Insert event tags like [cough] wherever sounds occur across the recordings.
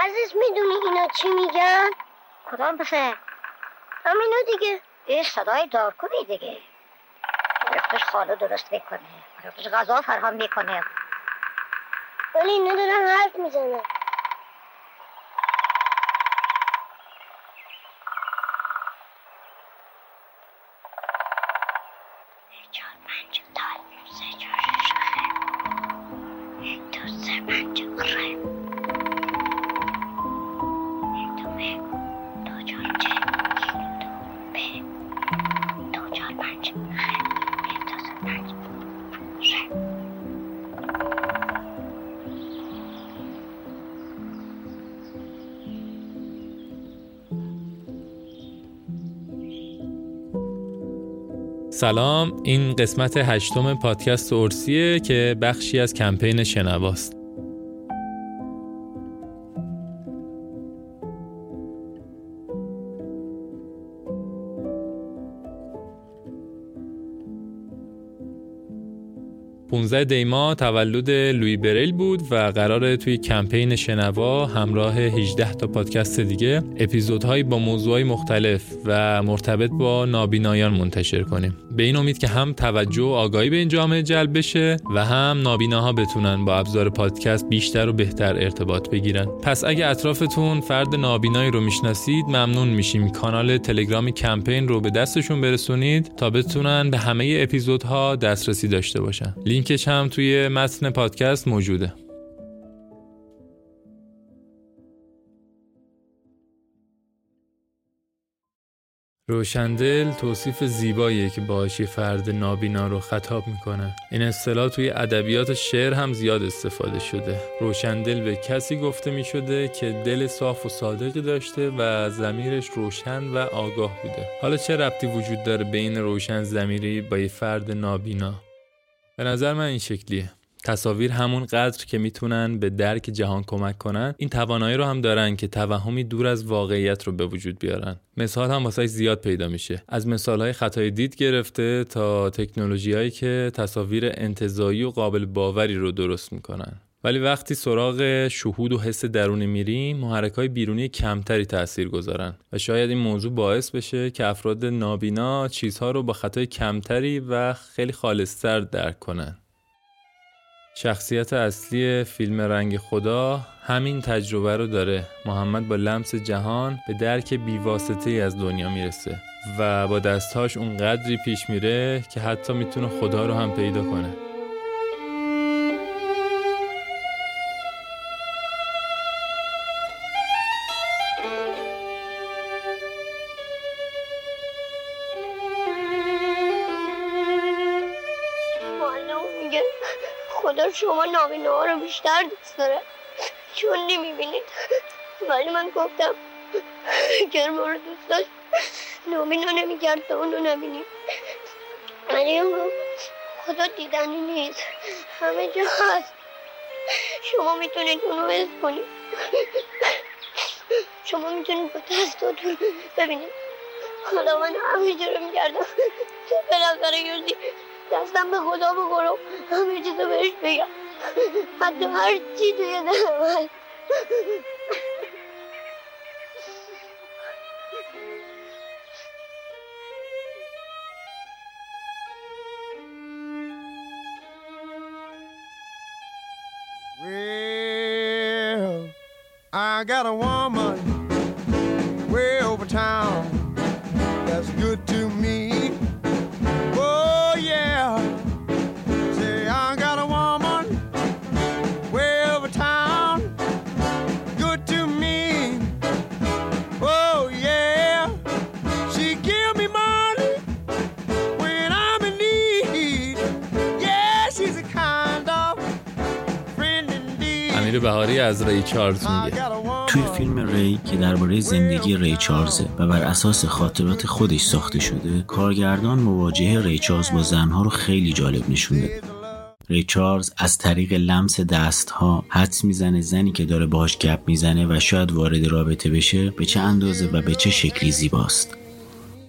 عزیز می‌دونی اینا چی میگن؟ کدام پسر؟ همینا دیگه. یه صدای دارکوبی دیگه. رفتش خاله درست می‌کنه. رفتش غذا فراهم می‌کنه. ولی اینا دارن حرف می‌زنن. سلام این قسمت هشتم پادکست ارسیه که بخشی از کمپین شنواست. پونزده دیما تولد لوی بریل بود و قراره توی کمپین شنوا همراه 18 تا پادکست دیگه اپیزودهایی با موضوعهای مختلف و مرتبط با نابینایان منتشر کنیم. به این امید که هم توجه و آگاهی به این جامعه جلب بشه و هم نابیناها بتونن با ابزار پادکست بیشتر و بهتر ارتباط بگیرن. پس اگه اطرافتون فرد نابینایی رو می‌شناسید ممنون میشیم. کانال تلگرام کمپین رو به دستشون برسونید تا بتونن به همه اپیزودها دسترسی داشته باشن. لینکش هم توی متن پادکست موجوده. روشندل توصیف زیباییه که باهاش یه فرد نابینا رو خطاب می‌کنه. این اصطلاح توی ادبیات شعر هم زیاد استفاده شده. روشندل به کسی گفته می‌شده که دل صاف و صادقی داشته و ضمیرش روشن و آگاه بوده. حالا چه ربطی وجود داره بین روشن ضمیری با یه فرد نابینا؟ به نظر من این شکلیه. تصاویر همون قدر که می‌تونن به درک جهان کمک کنن این توانایی رو هم دارن که توهمی دور از واقعیت رو به وجود بیارن. مثال هم واسه زیاد پیدا میشه. از مثال های خطای دید گرفته تا تکنولوژی هایی که تصاویر انتزاعی و قابل باوری رو درست می‌کنن. ولی وقتی سراغ شهود و حس درونی میریم محرک های بیرونی کمتری تأثیر گذارن و شاید این موضوع باعث بشه که افراد نابینا چیزها رو با خطای کمتری و خیلی خالصتر درک کنن. شخصیت اصلی فیلم رنگ خدا همین تجربه رو داره. محمد با لمس جهان به درک بیواسطه از دنیا می‌رسه و با دستهاش اون قدری پیش میره که حتی می‌تونه خدا رو هم پیدا کنه. معلم میگه خدا شما نابینا ها رو بیشتر دوست داره. چون نمی‌بینید. ولی من گفتم اگر ما رو دوست داشت نومینا نمیگرد تا اونو نبینیم. ولی خدا دیدنی نیست. همه جا هست. شما می‌تونید اونو حس کنید. شما می‌تونید با دستاتون ببینید. حالا من همه جا رو میگردم. بالاخره یوزی دستم به خدا بخورم همه چیز رو بهش بگم حتی هر چی توی دلم هست Well, I got a woman way over town. بهاری از ری چارلز میگه. توی فیلم ری که درباره زندگی ری چارلزه و بر اساس خاطرات خودش ساخته شده کارگردان مواجهه ری چارلز با زنها رو خیلی جالب نشون داده ری چارلز از طریق لمس دستها حدس می‌زنه زنی که داره باهاش گپ می‌زنه و شاید وارد رابطه بشه به چه اندازه و به چه شکلی زیباست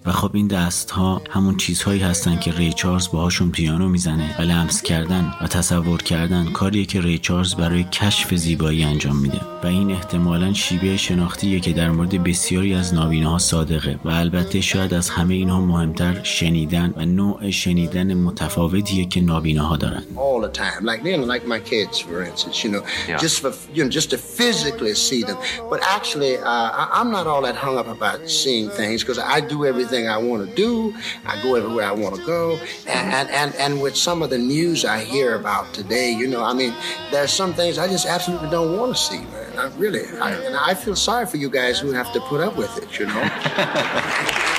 و خب این دست ها همون چیزهایی هستن که ری چارلز باهاشون پیانو می‌زنه و لمس کردن و تصور کردن کاریه که ری چارلز برای کشف زیبایی انجام میده و این احتمالا شیوه شناختیه که در مورد بسیاری از نابینه ها صادقه و البته شاید از همه اینها مهمتر شنیدن و نوع شنیدن متفاوتیه که نابینه ها دارن all the time. Like you know, like my kids, for instance, you know, just for you know, just to physically see them. But actually, uh, I, I'm not all that hung up about seeing things because I do everything I want to do. I go everywhere I want to go. And, and and with some of the news I hear about today, you know, I mean, there's some things I just absolutely don't want to see, man. I really, I, and I feel sorry for you guys who have to put up with it, you know. [laughs]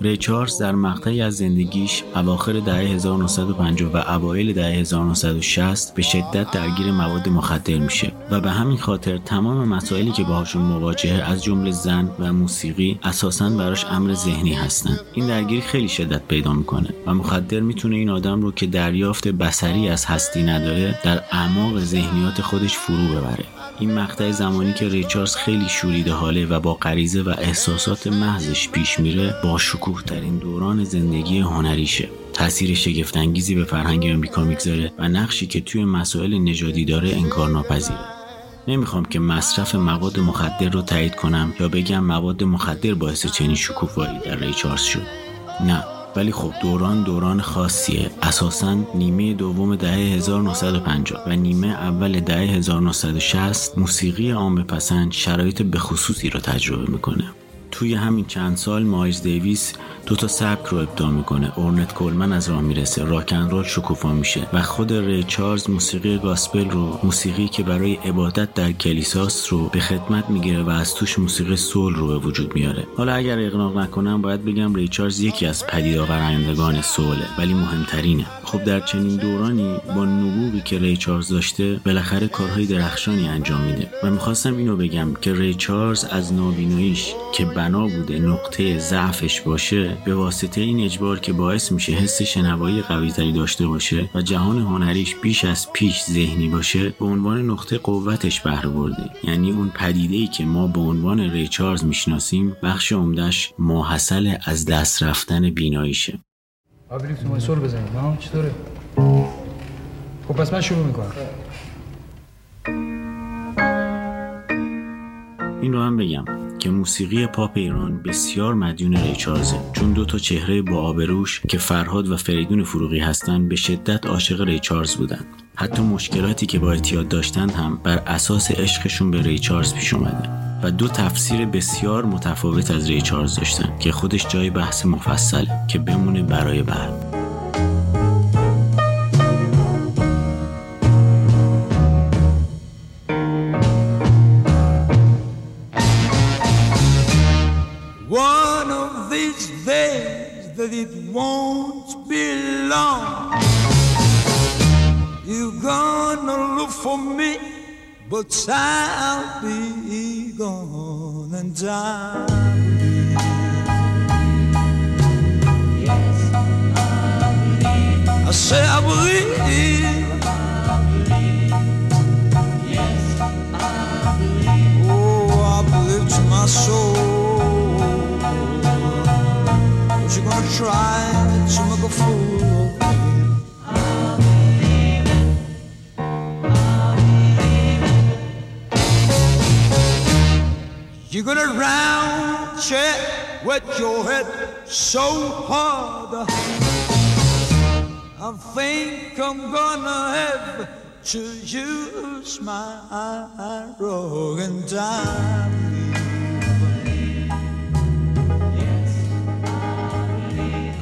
ری چارلز در مقطعی از زندگیش اواخر دهه 1950 و اوایل دهه 1960 به شدت درگیر مواد مخدر میشه و به همین خاطر تمام مسائلی که باهاشون مواجهه از جمله زن و موسیقی اساساً براش امر ذهنی هستن. این درگیری خیلی شدت پیدا می‌کنه و مخدر می‌تونه این آدم رو که دریافت بصری از هستی نداره در اعماق ذهنیات خودش فرو ببره. این مقطع زمانی که ریچارز خیلی شوریده حاله و با غریزه و احساسات محضش پیش میره با شکوه ترین دوران زندگی هنریشه. تاثیر شگفتانگیزی به فرهنگ آمریکا می‌گذاره و نقشی که توی مسائل نژادی داره انکار ناپذیره. نمی‌خوام که مصرف مواد مخدر رو تایید کنم یا بگم مواد مخدر باعث چنین شکوفایی در ریچارز شد. نه. ولی خب دوران دوران خاصیه. اساسا نیمه دوم دهه 1950 و نیمه اول دهه 1960 موسیقی عام پسند شرایط بخصوصی رو تجربه می‌کنه. توی همین چند سال مایز دیویس دو تا سبک رو ابداع می‌کنه. اورنت کولمن از راه می‌رسه. راکن رول شکوفا میشه. و خود ری چارلز موسیقی گاسپل رو موسیقی که برای عبادت در کلیساست رو به خدمت می‌گیره و از توش موسیقی سول رو به وجود میاره. حالا اگر اقناق نکنم باید بگم ری چارلز یکی از پدید آورندگان سوله ولی مهمترینه. خب در چنین دورانی با نبوغی که ری چارلز داشته بالاخره کارهای درخشانی انجام میده. و می‌خواستم اینو بگم که ری چارلز از نابیناییش که بنا بوده نقطه ضعفش باشه به واسطه این اجبار که باعث میشه حس شنوایی قویتری داشته باشه و جهان هنریش بیش از پیش ذهنی باشه به عنوان نقطه قوتش بهره برده یعنی اون پدیده ای که ما به عنوان ری چارلز می‌شناسیم بخش عمدهش ماحصل از دست رفتن بیناییشه. تو چطوره؟ خب پس من شروع می‌کنم. این رو هم بگم. که موسیقی پاپ ایران بسیار مدیون ریچارزه چون دو تا چهره با آبروش که فرهاد و فریدون فروغی هستند به شدت عاشق ریچارز بودن. حتی مشکلاتی که با اعتیاد داشتند هم بر اساس عشقشون به ریچارز پیش اومده و دو تفسیر بسیار متفاوت از ریچارز داشتن که خودش جای بحث مفصله که بمونه برای بعد. that it won't be long. You're gonna look for me, but I'll be gone and die. I say I believe. Yes, I believe. Oh, I believe to my soul. Try to make a fool of me. You're gonna round check with your head so hard. I think I'm gonna have to use my broken down.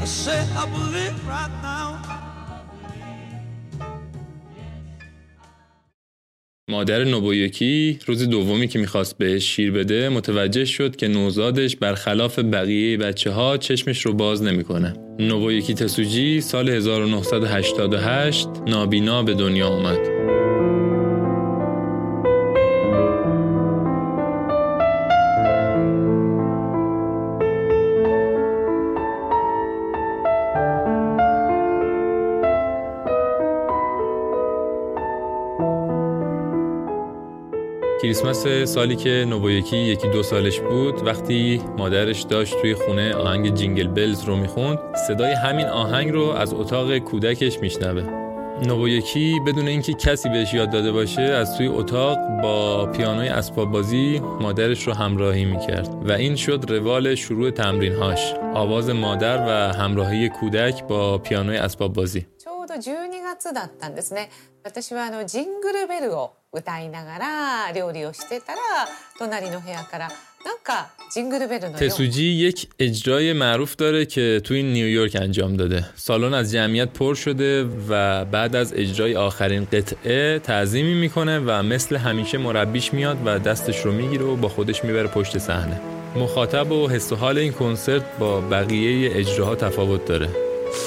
I say I believe right now. مادر نوبویوکی روز دومی که می‌خواست بهش شیر بده متوجه شد که نوزادش برخلاف بقیه بچه ها چشمش رو باز نمی‌کنه. نوبویوکی تسوجی سال 1988 نابینا به دنیا اومد. کریسمس سالی که نوبویکی یکی دو سالش بود وقتی مادرش داشت توی خونه آهنگ جینگل بلز رو میخوند صدای همین آهنگ رو از اتاق کودکش میشنوه نوبویکی بدون اینکه کسی بهش یاد داده باشه از توی اتاق با پیانوی اسباب بازی مادرش رو همراهی میکرد و این شد روال شروع تمرینهاش آواز مادر و همراهی کودک با پیانوی اسباب بازی ちょうど12月だったんですね私はあのジングルベルを 歌いながら料理をしてたら隣の部屋からなんかジングルベルのよう تسوجی یک اجرای معروف داره که توی نیویورک انجام داده سالن از جمعیت پر شده و بعد از اجرای آخرین قطعه تعظیمی میکنه و مثل همیشه مربیش میاد و دستش رو میگیره و با خودش میبره پشت صحنه مخاطب و حس و حال این کنسرت با بقیه اجراها تفاوت داره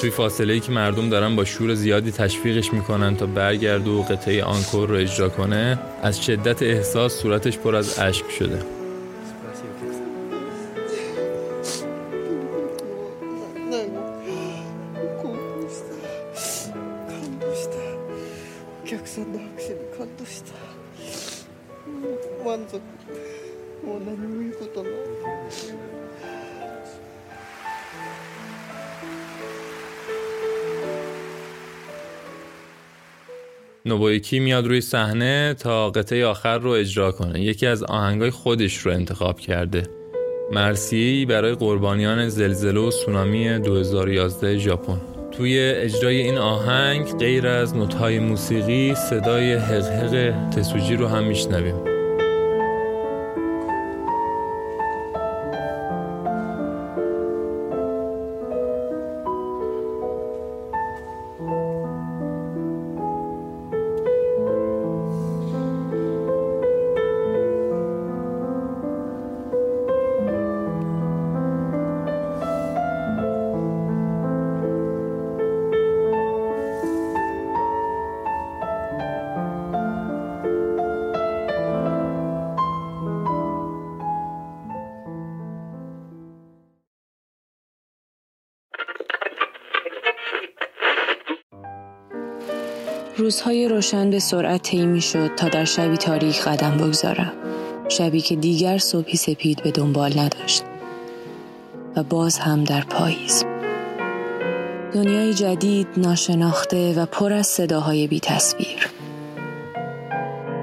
توی فاصله ای که مردم دارن با شور زیادی تشویقش می‌کنن تا برگرد و قطعه آنکور رو اجرا کنه از شدت احساس صورتش پر از اشک شده. نوبویکی میاد روی صحنه تا قطعه آخر رو اجرا کنه. یکی از آهنگای خودش رو انتخاب کرده. مرسیی برای قربانیان زلزله و سونامی 2011 ژاپن. توی اجرای این آهنگ غیر از نوت‌های موسیقی صدای حقحق تسوجی رو هم میشنویم. روزهای روشن به سرعت طی شد تا در شبی تاریک قدم بگذارم. شبی که دیگر صبحی سپید به دنبال نداشت. و باز هم در پاییز. دنیای جدید، ناشناخته و پر از صداهای بی تصویر.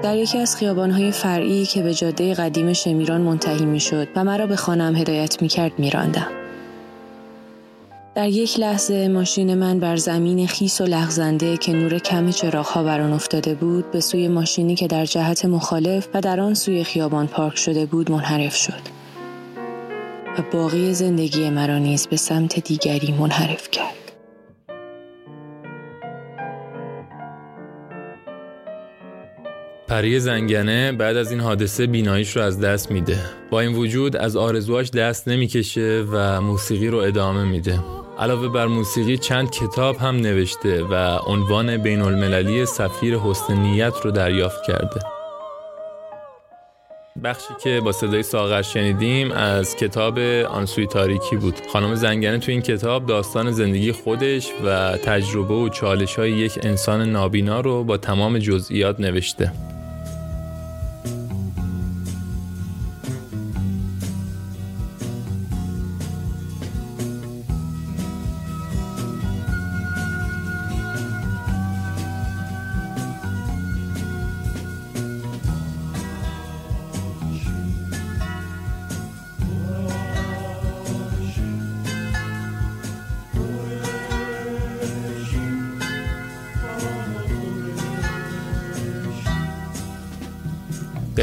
در یکی از خیابانهای فرعی که به جاده قدیم شمیران منتهی می شد و مرا به خانم هدایت می کرد می راندم. در یک لحظه ماشین من بر زمین خیس و لغزنده که نور کم چراغها بر آن افتاده بود به سوی ماشینی که در جهت مخالف و در آن سوی خیابان پارک شده بود منحرف شد. و باقی زندگی مرا نیز به سمت دیگری منحرف کرد. پری زنگنه بعد از این حادثه بیناییش رو از دست میده. با این وجود از آرزوهاش دست نمی‌کشه و موسیقی رو ادامه میده. علاوه بر موسیقی چند کتاب هم نوشته و عنوان بین المللی سفیر حسن نیت رو دریافت کرده. بخشی که با صدای ساغر شنیدیم از کتاب آنسوی تاریکی بود. خانم زنگنه تو این کتاب داستان زندگی خودش و تجربه و چالش های یک انسان نابینا رو با تمام جزئیات نوشته.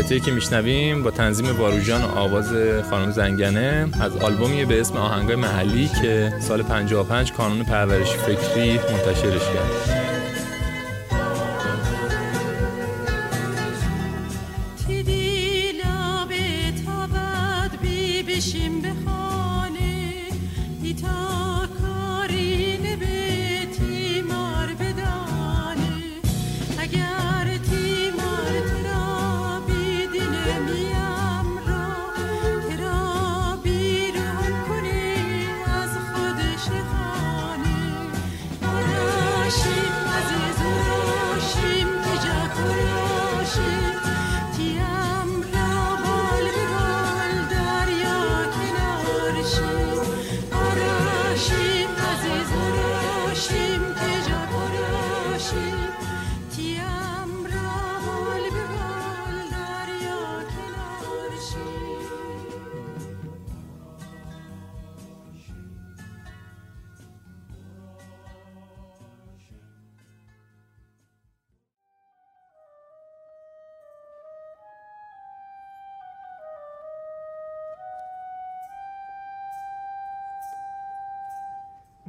قطعه که میشنویم با تنظیم باروجان و آواز خانم زنگنه از آلبومی به اسم آهنگای محلی که سال 55 کانون پرورش فکری منتشرش کرد.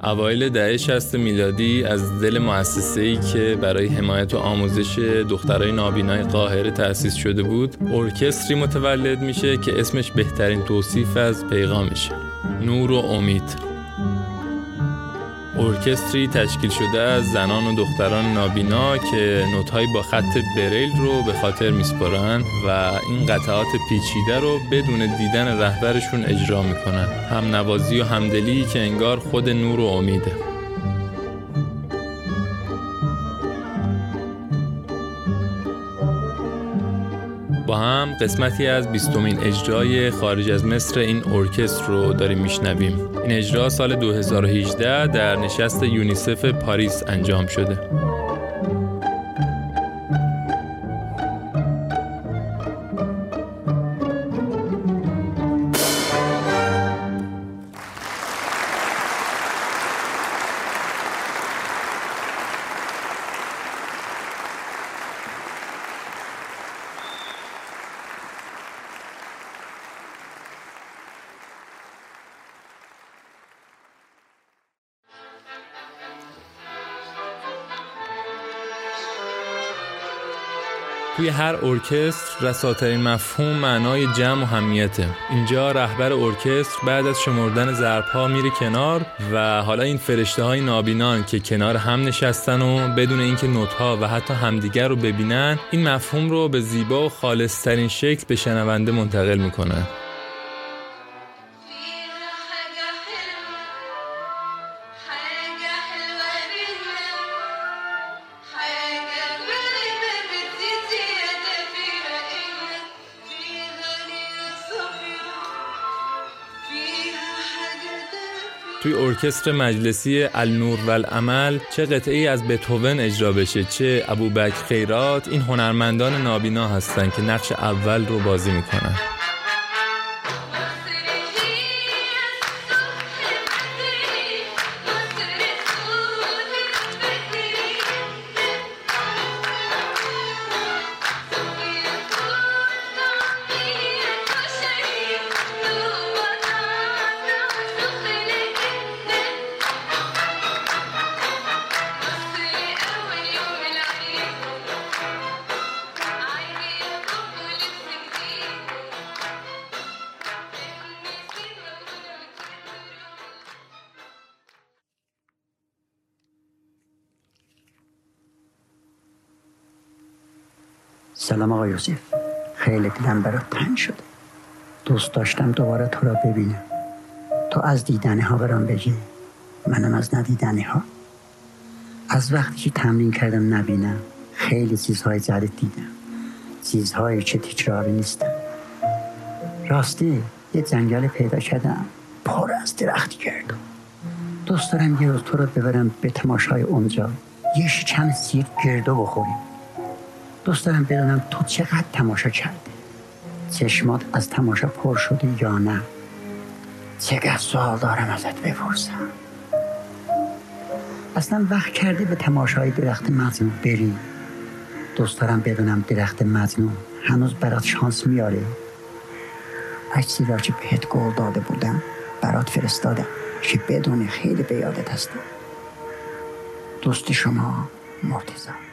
اوایل دهه 60 میلادی از دل ای که برای حمایت و آموزش دخترای نابینای قاهره تأسیس شده بود ارکستری متولد میشه که اسمش بهترین توصیف از پیغامشه. نور و امید. ارکستری تشکیل شده از زنان و دختران نابینا که نوتهایی با خط بریل رو به خاطر میسپارن و این قطعات پیچیده رو بدون دیدن رهبرشون اجرا می‌کنن. هم نوازی و همدلی که انگار خود نور و امیده. قسمتی از بیستمین اجرای خارج از مصر این ارکستر رو داریم میشنویم. این اجرا سال 2018 در نشست یونیسف پاریس انجام شده. هر ارکستر رساترین مفهوم معنای جمع و همیته. اینجا رهبر ارکستر بعد از شمردن ضربها میره کنار و حالا این فرشته های نابینان که کنار هم نشستن و بدون اینکه نوتها و حتی همدیگر رو ببینن این مفهوم رو به زیبا و خالصترین شکل به شنونده منتقل می‌کنن. ارکستر مجلسی النور و العمل چه قطعه ای از بتوون اجرا بشه چه ابوبکر خیرات این هنرمندان نابینا هستن که نقش اول رو بازی می‌کنن. سلام آقای یوسف. خیلی دیدم برات تنگ شده دوست داشتم دوباره تو را ببینم. تو از دیدنی ها برام بگی. منم از ندیدنی ها. از وقتی که تمرین کردم نبینم. خیلی چیزهای جدید دیدم. چیزهایی که تکراری نیستم. راستی یه جنگل پیدا کردم. پر از درختی کردم. دوست دارم یه روز تو رو ببرم به تماشای اونجا. یه شکم سیر گردو بخوریم. دوست دارم بدونم تو چقدر تماشا کردی؟ چشمات از تماشا پر شده یا نه؟ چقدر سوال دارم ازت بپرسم؟ اصلا وقت کردی به تماشای درخت مزنون بری؟ دوست دارم بدونم درخت مزنون هنوز برات شانس میاره؟ عکسی را که بهت گل داده بودم برات فرستادم که بدونی خیلی به یادت هستم. دوست شما مرتضی.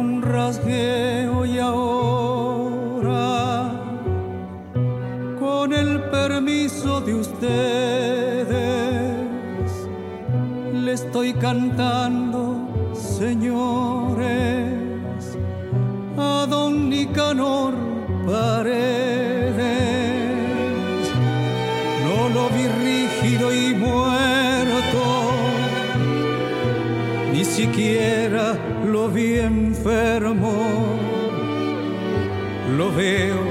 Un rasgueo y ahora, con el permiso de ustedes, le estoy cantando, señores, a don Nicanor Paredes. No lo vi rígido y muerto, siquiera lo vi enfermo, lo veo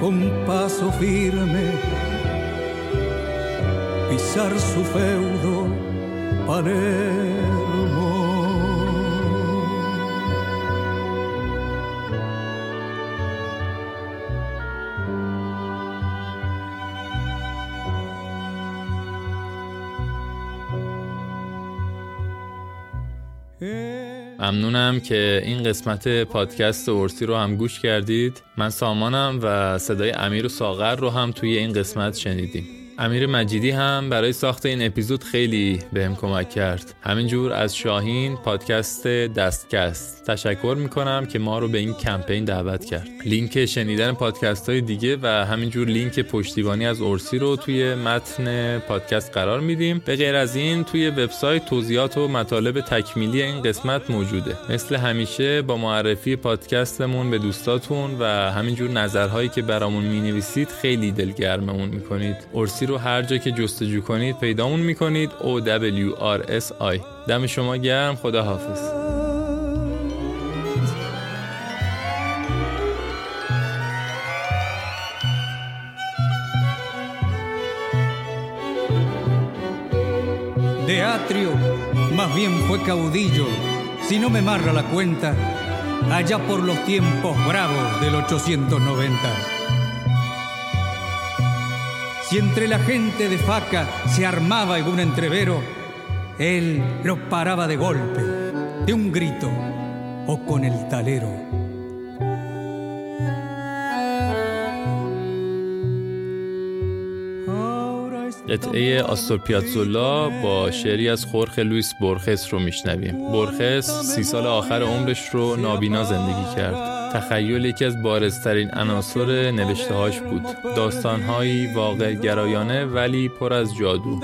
con paso firme pisar su feudo Palermo. ممنونم که این قسمت پادکست اورسی رو هم گوش کردید. من سامانم و صدای امیر و ساغر رو هم توی این قسمت شنیدیم. امیر مجیدی هم برای ساخت این اپیزود خیلی بهم کمک کرد. همینجور از شاهین پادکست دستکست. تشکر می‌کنم که ما رو به این کمپین دعوت کرد. لینک شنیدن پادکست های دیگه و همینجور لینک پشتیبانی از اورسی رو توی متن پادکست قرار میدیم. به غیر از این توی وبسایت توضیحات و مطالب تکمیلی این قسمت موجوده. مثل همیشه با معرفی پادکستمون به دوستاتون و همینجور نظرهایی که برامون می‌نویسید خیلی دلگرممون می‌کنید. اورسی رو هر جا که جستجو کنید پیدامون می‌کنید O W R S I دم شما گرم خدا حافظ De atrio, más bien fue caudillo, si no me marra la cuenta, allá por los tiempos bravos del 890. Si entre la gente de faca se armaba algún entrevero, él los paraba de golpe, de un grito o con el talero. قطعه آستور پیاتزولا با شعری از خورخ لویس برخس رو میشنویم برخس سی سال آخر عمرش رو نابینا زندگی کرد تخیل یکی از بارزترین عناصر نوشته هاش بود. داستانهایی واقع گرایانه ولی پر از جادو.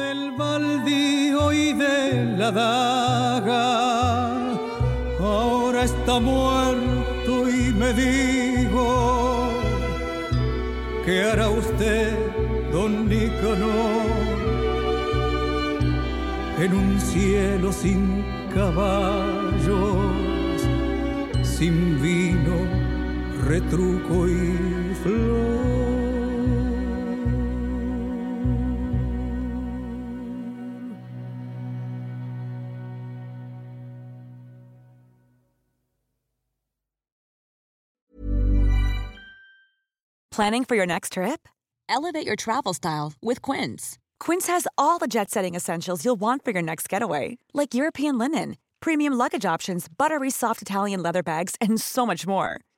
En un cielo sin caballos, sin vida. Flor. Planning for your next trip? Elevate your travel style with Quince. Quince has all the jet setting essentials you'll want for your next getaway, like European linen, premium luggage options, buttery soft Italian leather bags, and so much more.